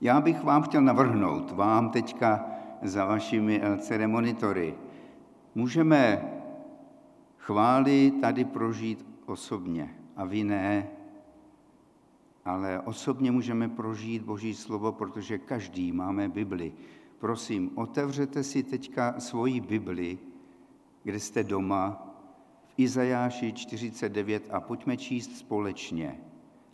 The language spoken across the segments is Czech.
Já bych vám chtěl navrhnout, vám teďka za vašimi LCD monitory, můžeme chvály tady prožít osobně a vy ne, ale osobně můžeme prožít Boží slovo, protože každý máme Bibli. Prosím, otevřete si teďka svoji Bibli, kde jste doma, v Izajáši 49 a pojďme číst společně.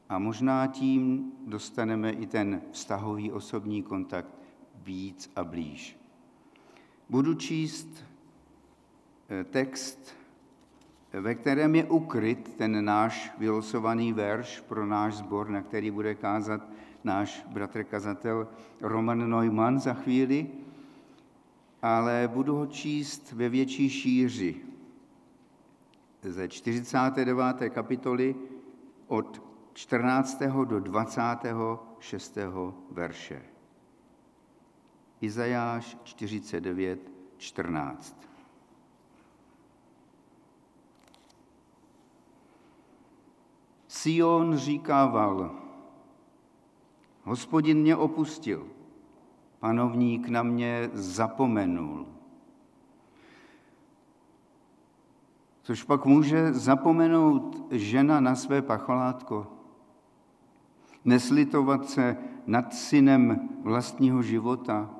A možná tím dostaneme i ten vztahový osobní kontakt víc a blíž. Budu číst eh, text, ve kterém je ukryt ten náš vylosovaný verš pro náš sbor, na který bude kázat náš bratr kazatel Roman Neumann za chvíli, ale budu ho číst ve větší šíři. Ze 49. kapitoly od 14. do 26. verše. Izajáš 49, 14. Sion říkával, hospodin mě opustil, panovník na mě zapomenul. Což pak může zapomenout žena na své pacholátko? Neslitovat se nad synem vlastního života?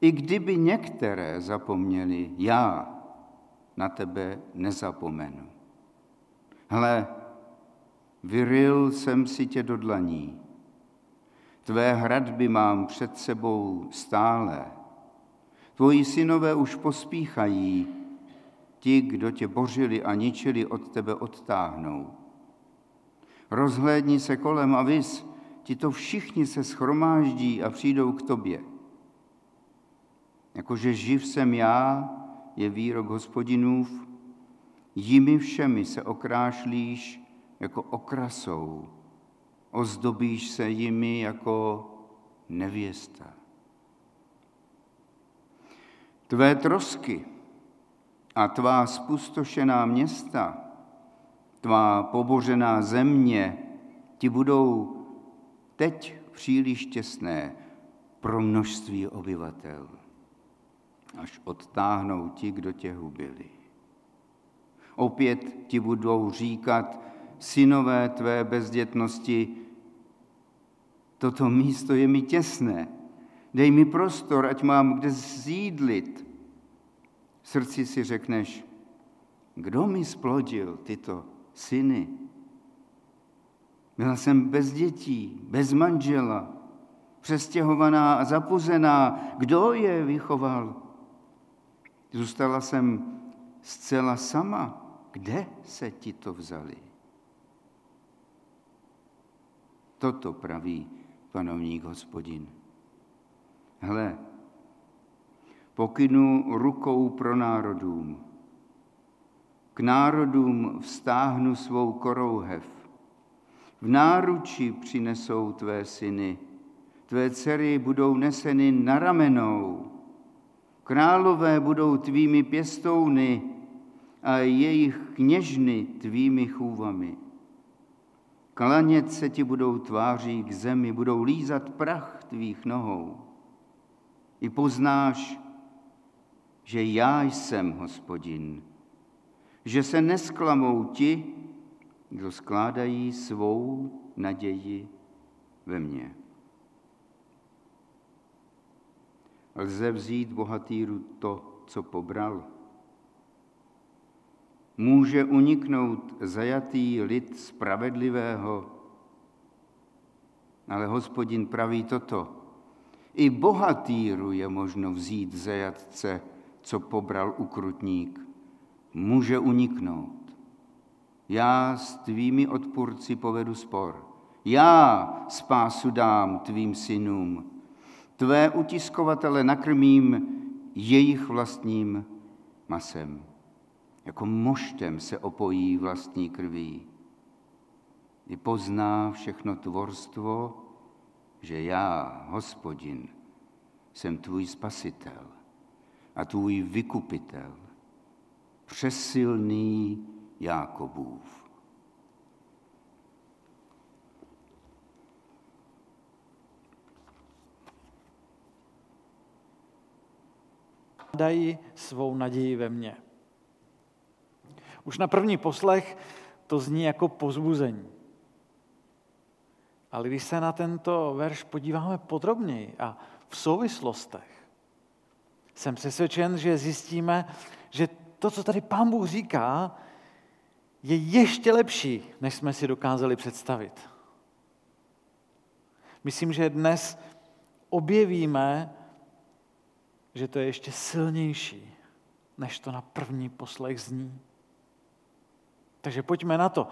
I kdyby některé zapomněli, já na tebe nezapomenu. Hle, vyryl jsem si tě do dlaní. Tvé hradby mám před sebou stále. Tvoji synové už pospíchají, ti, kdo tě bořili a ničili, od tebe odtáhnou. Rozhlédni se kolem a vys, ti to všichni se schromáždí a přijdou k tobě. Jakože živ jsem já, je výrok hospodinův, jimi všemi se okrášlíš jako okrasou, ozdobíš se jimi jako nevěsta. Tvé trosky a tvá spustošená města, tvá pobořená země ti budou teď příliš těsné pro množství obyvatel, až odtáhnou ti, kdo tě hubili. Opět ti budou říkat, synové tvé bezdětnosti, toto místo je mi těsné, dej mi prostor, ať mám kde zídlit. V srdci si řekneš, kdo mi splodil tyto syny? Byla jsem bez dětí, bez manžela, přestěhovaná a zapuzená. Kdo je vychoval? Zůstala jsem zcela sama. Kde se ti to vzali? Toto praví panovník hospodin. Hle, pokynu rukou pro národům. K národům vstáhnu svou korouhev. V náruči přinesou tvé syny. Tvé dcery budou neseny na ramenou. Králové budou tvými pěstouny a jejich kněžny tvými chůvami. Klanět se ti budou tváří k zemi, budou lízat prach tvých nohou. I poznáš, že já jsem hospodin, že se nesklamou ti, kdo skládají svou naději ve mně. Lze vzít bohatýru to, co pobral, může uniknout zajatý lid spravedlivého. Ale hospodin praví toto. I bohatýru je možno vzít zajatce, co pobral ukrutník. Může uniknout. Já s tvými odpůrci povedu spor. Já spásu dám tvým synům. Tvé utiskovatele nakrmím jejich vlastním masem jako moštem se opojí vlastní krví. I pozná všechno tvorstvo, že já, hospodin, jsem tvůj spasitel a tvůj vykupitel, přesilný Jákobův. Dají svou naději ve mně. Už na první poslech to zní jako pozbuzení. Ale když se na tento verš podíváme podrobněji a v souvislostech, jsem přesvědčen, že zjistíme, že to, co tady pán Bůh říká, je ještě lepší, než jsme si dokázali představit. Myslím, že dnes objevíme, že to je ještě silnější, než to na první poslech zní. Takže pojďme na to.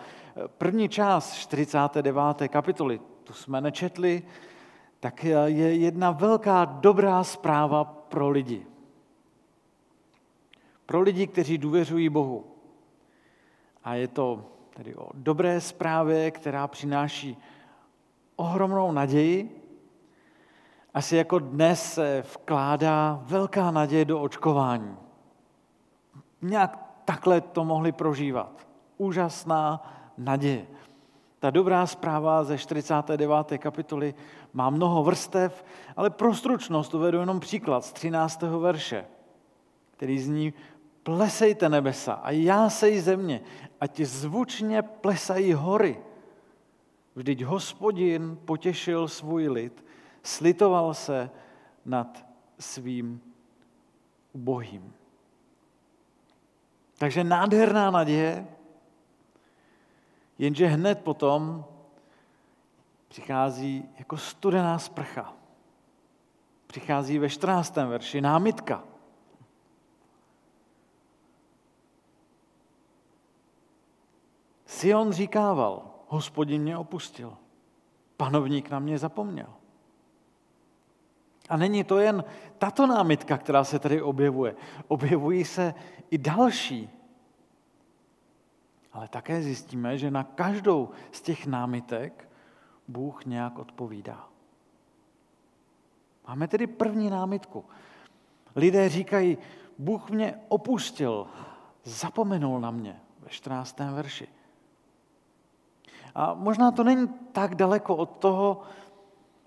První část 49. kapitoly, tu jsme nečetli, tak je jedna velká dobrá zpráva pro lidi. Pro lidi, kteří důvěřují Bohu. A je to tedy o dobré zprávě, která přináší ohromnou naději. Asi jako dnes se vkládá velká naděje do očkování. Nějak takhle to mohli prožívat úžasná naděje. Ta dobrá zpráva ze 49. kapitoly má mnoho vrstev, ale pro stručnost uvedu jenom příklad z 13. verše, který zní Plesejte nebesa a jásej země, ať zvučně plesají hory. Vždyť hospodin potěšil svůj lid, slitoval se nad svým ubohým. Takže nádherná naděje, Jenže hned potom přichází jako studená sprcha. Přichází ve 14. verši námitka. Sion říkával, hospodin mě opustil, panovník na mě zapomněl. A není to jen tato námitka, která se tady objevuje. Objevují se i další ale také zjistíme, že na každou z těch námitek Bůh nějak odpovídá. Máme tedy první námitku. Lidé říkají, Bůh mě opustil, zapomenul na mě ve 14. verši. A možná to není tak daleko od toho,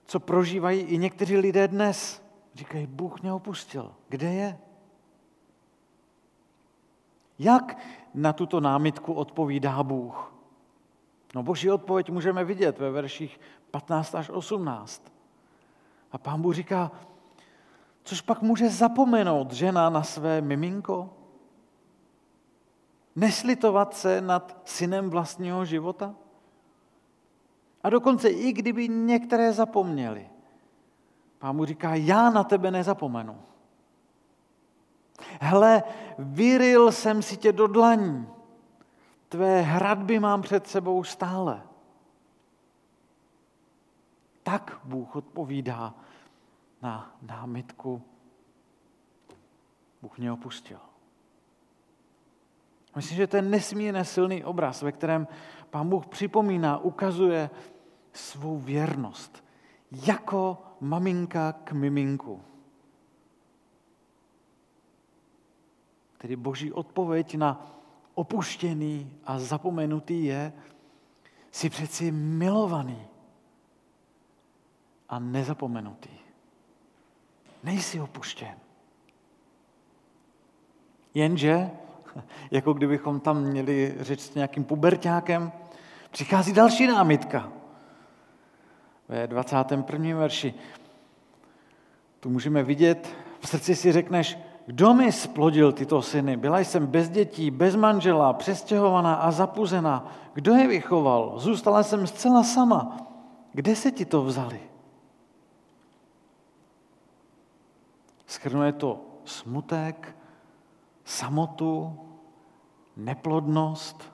co prožívají i někteří lidé dnes. Říkají, Bůh mě opustil. Kde je? Jak na tuto námitku odpovídá Bůh? No boží odpověď můžeme vidět ve verších 15 až 18. A pán Bůh říká, což pak může zapomenout žena na své miminko? Neslitovat se nad synem vlastního života? A dokonce i kdyby některé zapomněli, pán Bůh říká, já na tebe nezapomenu. Hele, vyril jsem si tě do dlaní. Tvé hradby mám před sebou stále. Tak Bůh odpovídá na námitku. Bůh mě opustil. Myslím, že to je nesmírně silný obraz, ve kterém pán Bůh připomíná, ukazuje svou věrnost. Jako maminka k miminku. Tedy boží odpověď na opuštěný a zapomenutý je, jsi přeci milovaný a nezapomenutý. Nejsi opuštěn. Jenže, jako kdybychom tam měli řeč s nějakým pubertákem, přichází další námitka. Ve 21. verši tu můžeme vidět, v srdci si řekneš, kdo mi splodil tyto syny? Byla jsem bez dětí, bez manžela, přestěhovaná a zapuzená. Kdo je vychoval? Zůstala jsem zcela sama. Kde se ti to vzali? Schrnuje to smutek, samotu, neplodnost,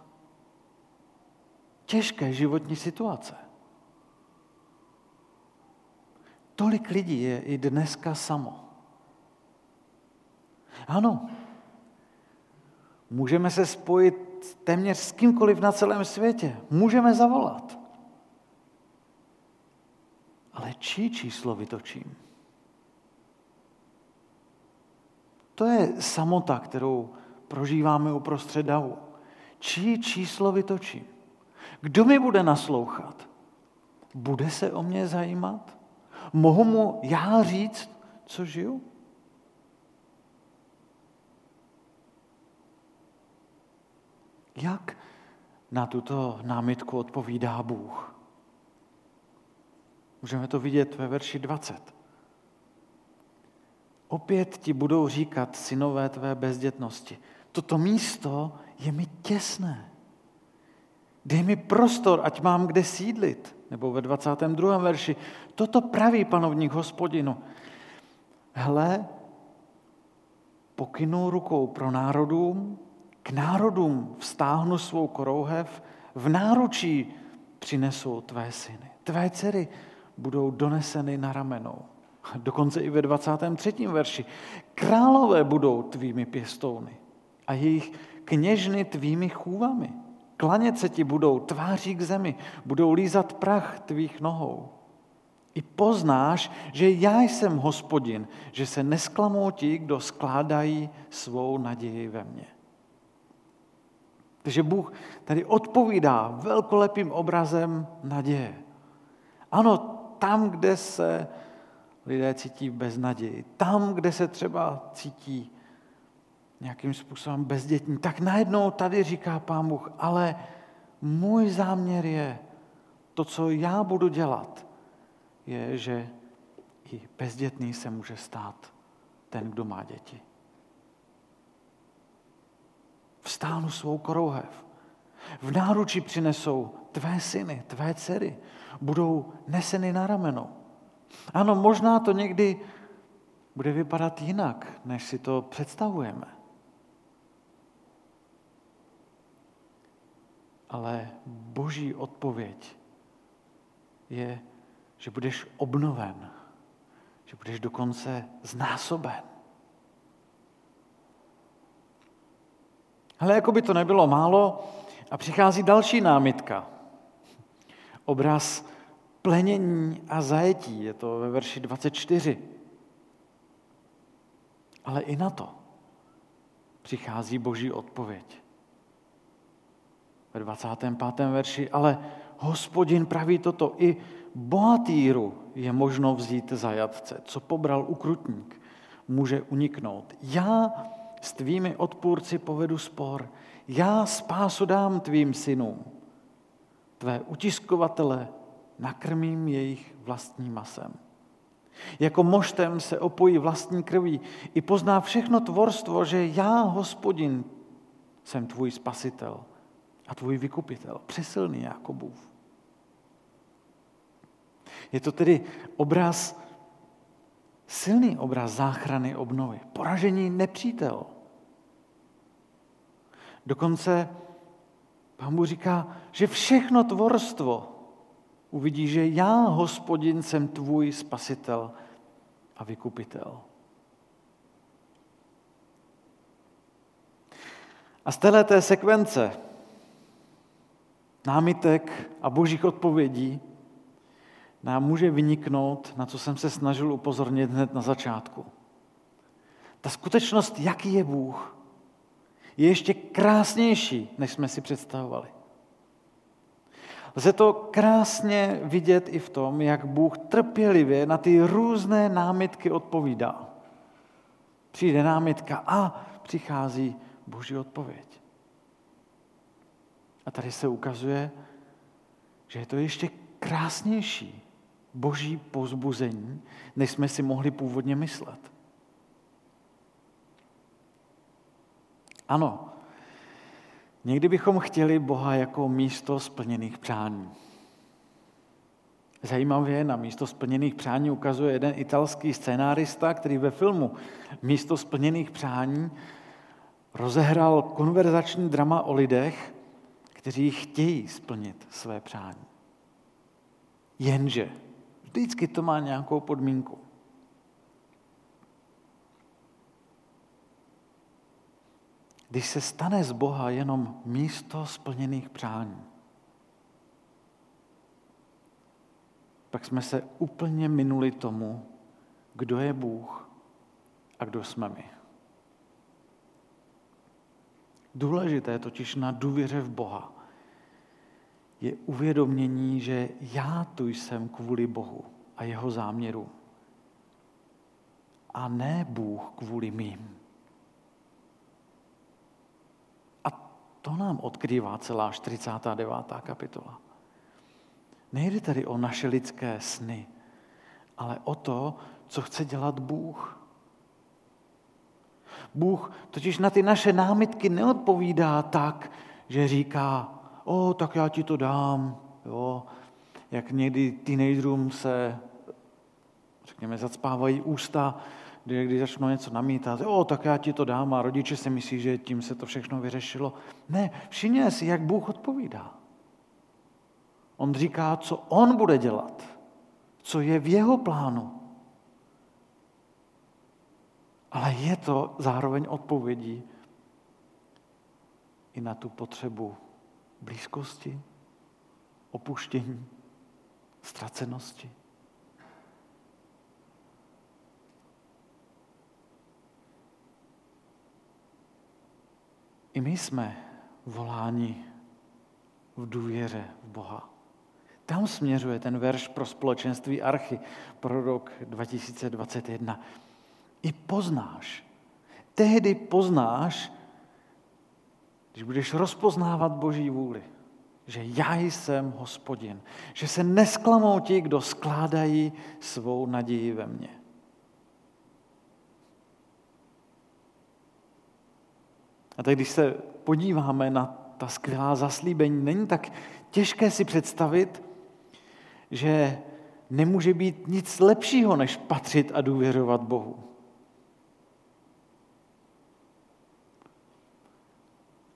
těžké životní situace. Tolik lidí je i dneska samo. Ano, můžeme se spojit téměř s kýmkoliv na celém světě. Můžeme zavolat. Ale čí číslo vytočím? To je samota, kterou prožíváme uprostřed davu. Čí číslo vytočím? Kdo mi bude naslouchat? Bude se o mě zajímat? mohu mu já říct, co žiju? Jak na tuto námitku odpovídá Bůh? Můžeme to vidět ve verši 20. Opět ti budou říkat synové tvé bezdětnosti. Toto místo je mi těsné. Dej mi prostor, ať mám kde sídlit. Nebo ve 22. verši. Toto praví panovník hospodinu. Hle, pokynu rukou pro národům, k národům vstáhnu svou korouhev, v náručí přinesou tvé syny. Tvé dcery budou doneseny na ramenou. Dokonce i ve 23. verši. Králové budou tvými pěstouny a jejich kněžny tvými chůvami. Klanět se ti budou tváří k zemi, budou lízat prach tvých nohou. I poznáš, že já jsem hospodin, že se nesklamou ti, kdo skládají svou naději ve mně. Takže Bůh tady odpovídá velkolepým obrazem naděje. Ano, tam, kde se lidé cítí bez naději, tam, kde se třeba cítí nějakým způsobem bezdětní, tak najednou tady říká Pán Bůh, ale můj záměr je, to, co já budu dělat, je, že i bezdětný se může stát ten, kdo má děti. Vstáhnu svou korouhev. V náruči přinesou tvé syny, tvé dcery. Budou neseny na rameno. Ano, možná to někdy bude vypadat jinak, než si to představujeme. Ale boží odpověď je, že budeš obnoven, že budeš dokonce znásoben. Ale jako by to nebylo málo, a přichází další námitka. Obraz plenění a zajetí, je to ve verši 24. Ale i na to přichází boží odpověď. Ve 25. verši, ale hospodin praví toto, i bohatýru je možno vzít zajatce, co pobral ukrutník, může uniknout. Já s tvými odpůrci povedu spor, já spásu dám tvým synům, tvé utiskovatele nakrmím jejich vlastním masem. Jako moštem se opojí vlastní krví i pozná všechno tvorstvo, že já, hospodin, jsem tvůj spasitel a tvůj vykupitel, přesilný Jakobův. Je to tedy obraz, silný obraz záchrany obnovy, poražení nepřítel. Dokonce pán Bůh říká, že všechno tvorstvo uvidí, že já, hospodin, jsem tvůj spasitel a vykupitel. A z této sekvence námitek a božích odpovědí nám může vyniknout, na co jsem se snažil upozornit hned na začátku. Ta skutečnost, jaký je Bůh, je ještě krásnější, než jsme si představovali. Lze to krásně vidět i v tom, jak Bůh trpělivě na ty různé námitky odpovídá. Přijde námitka a přichází Boží odpověď. A tady se ukazuje, že je to ještě krásnější boží pozbuzení, než jsme si mohli původně myslet. Ano, někdy bychom chtěli Boha jako místo splněných přání. Zajímavě na místo splněných přání ukazuje jeden italský scénárista, který ve filmu Místo splněných přání rozehrál konverzační drama o lidech, kteří chtějí splnit své přání. Jenže vždycky to má nějakou podmínku. Když se stane z Boha jenom místo splněných přání, pak jsme se úplně minuli tomu, kdo je Bůh a kdo jsme my. Důležité totiž na důvěře v Boha je uvědomění, že já tu jsem kvůli Bohu a jeho záměru. A ne Bůh kvůli mým. to nám odkrývá celá 49. kapitola. Nejde tedy o naše lidské sny, ale o to, co chce dělat Bůh. Bůh totiž na ty naše námitky neodpovídá tak, že říká, o, tak já ti to dám, jo, jak někdy teenagerům se, řekněme, zacpávají ústa, kdy, když začnou něco namítat, o, tak já ti to dám a rodiče si myslí, že tím se to všechno vyřešilo. Ne, všimně si, jak Bůh odpovídá. On říká, co on bude dělat, co je v jeho plánu. Ale je to zároveň odpovědí i na tu potřebu blízkosti, opuštění, ztracenosti. I my jsme voláni v důvěře v Boha. Tam směřuje ten verš pro společenství Archy pro rok 2021. I poznáš. Tehdy poznáš, když budeš rozpoznávat Boží vůli, že já jsem hospodin, že se nesklamou ti, kdo skládají svou naději ve mně. A tak když se podíváme na ta skvělá zaslíbení, není tak těžké si představit, že nemůže být nic lepšího, než patřit a důvěřovat Bohu.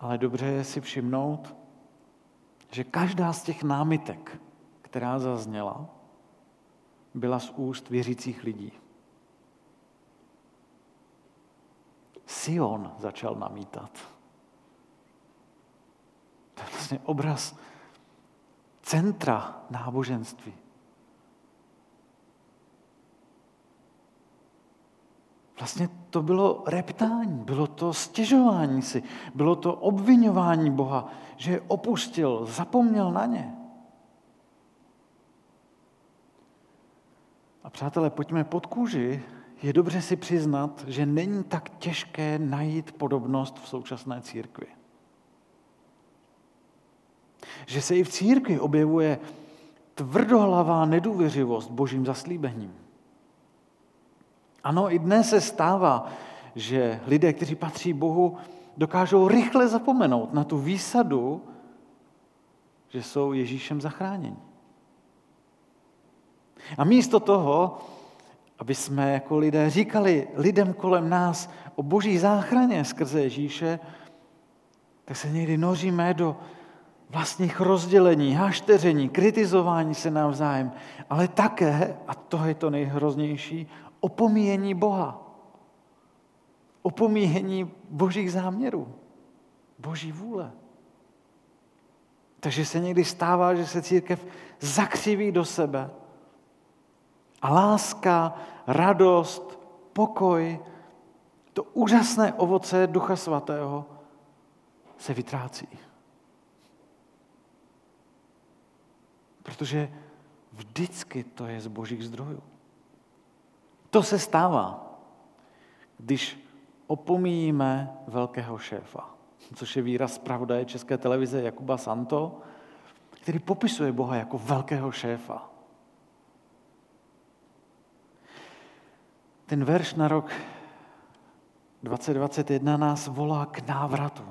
Ale dobře je si všimnout, že každá z těch námitek, která zazněla, byla z úst věřících lidí. Sion začal namítat. To je vlastně obraz centra náboženství. Vlastně to bylo reptání, bylo to stěžování si, bylo to obvinování Boha, že je opustil, zapomněl na ně. A přátelé, pojďme pod kůži. Je dobře si přiznat, že není tak těžké najít podobnost v současné církvi. Že se i v církvi objevuje tvrdohlavá nedůvěřivost božím zaslíbením. Ano, i dnes se stává, že lidé, kteří patří Bohu, dokážou rychle zapomenout na tu výsadu, že jsou Ježíšem zachráněni. A místo toho, aby jsme jako lidé říkali lidem kolem nás o boží záchraně skrze Ježíše, tak se někdy noříme do vlastních rozdělení, hašteření, kritizování se navzájem, ale také, a to je to nejhroznější, opomíjení Boha. Opomíjení božích záměrů, boží vůle. Takže se někdy stává, že se církev zakřiví do sebe a láska, radost, pokoj, to úžasné ovoce Ducha Svatého se vytrácí. Protože vždycky to je z božích zdrojů. To se stává, když opomíjíme velkého šéfa, což je výraz pravdaje České televize Jakuba Santo, který popisuje Boha jako velkého šéfa. Ten verš na rok 2021 nás volá k návratu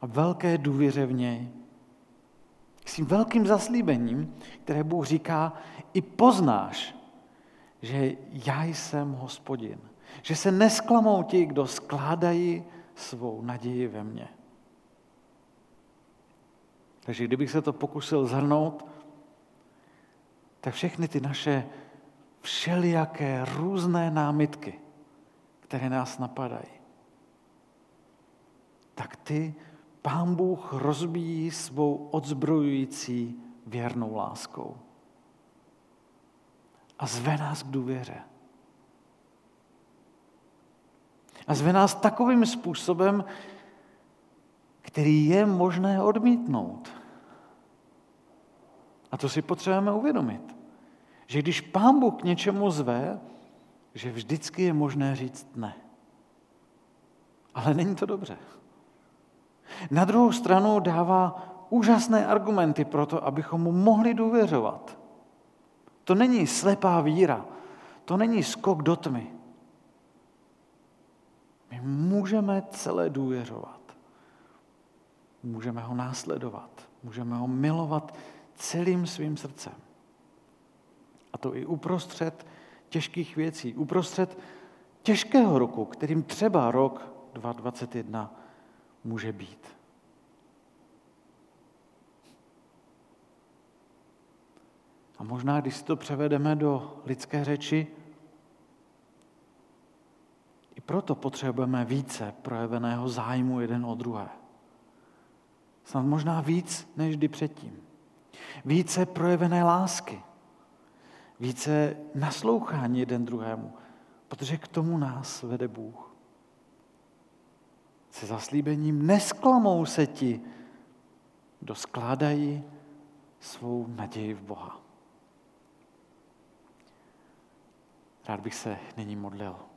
a velké důvěře v něj. S tím velkým zaslíbením, které Bůh říká, i poznáš, že já jsem hospodin. Že se nesklamou ti, kdo skládají svou naději ve mně. Takže kdybych se to pokusil zhrnout, tak všechny ty naše všelijaké různé námitky, které nás napadají, tak ty Pán Bůh rozbíjí svou odzbrojující věrnou láskou a zve nás k důvěře. A zve nás takovým způsobem, který je možné odmítnout. A to si potřebujeme uvědomit. Že když Pán Bůh k něčemu zve, že vždycky je možné říct ne. Ale není to dobře. Na druhou stranu dává úžasné argumenty pro to, abychom mu mohli důvěřovat. To není slepá víra, to není skok do tmy. My můžeme celé důvěřovat. Můžeme ho následovat. Můžeme ho milovat celým svým srdcem. A to i uprostřed těžkých věcí, uprostřed těžkého roku, kterým třeba rok 2021 může být. Možná, když si to převedeme do lidské řeči, i proto potřebujeme více projeveného zájmu jeden o druhé. Snad možná víc než kdy předtím. Více projevené lásky. Více naslouchání jeden druhému, protože k tomu nás vede Bůh. Se zaslíbením nesklamou se ti, kdo skládají svou naději v Boha. Rád bych se nyní modlil.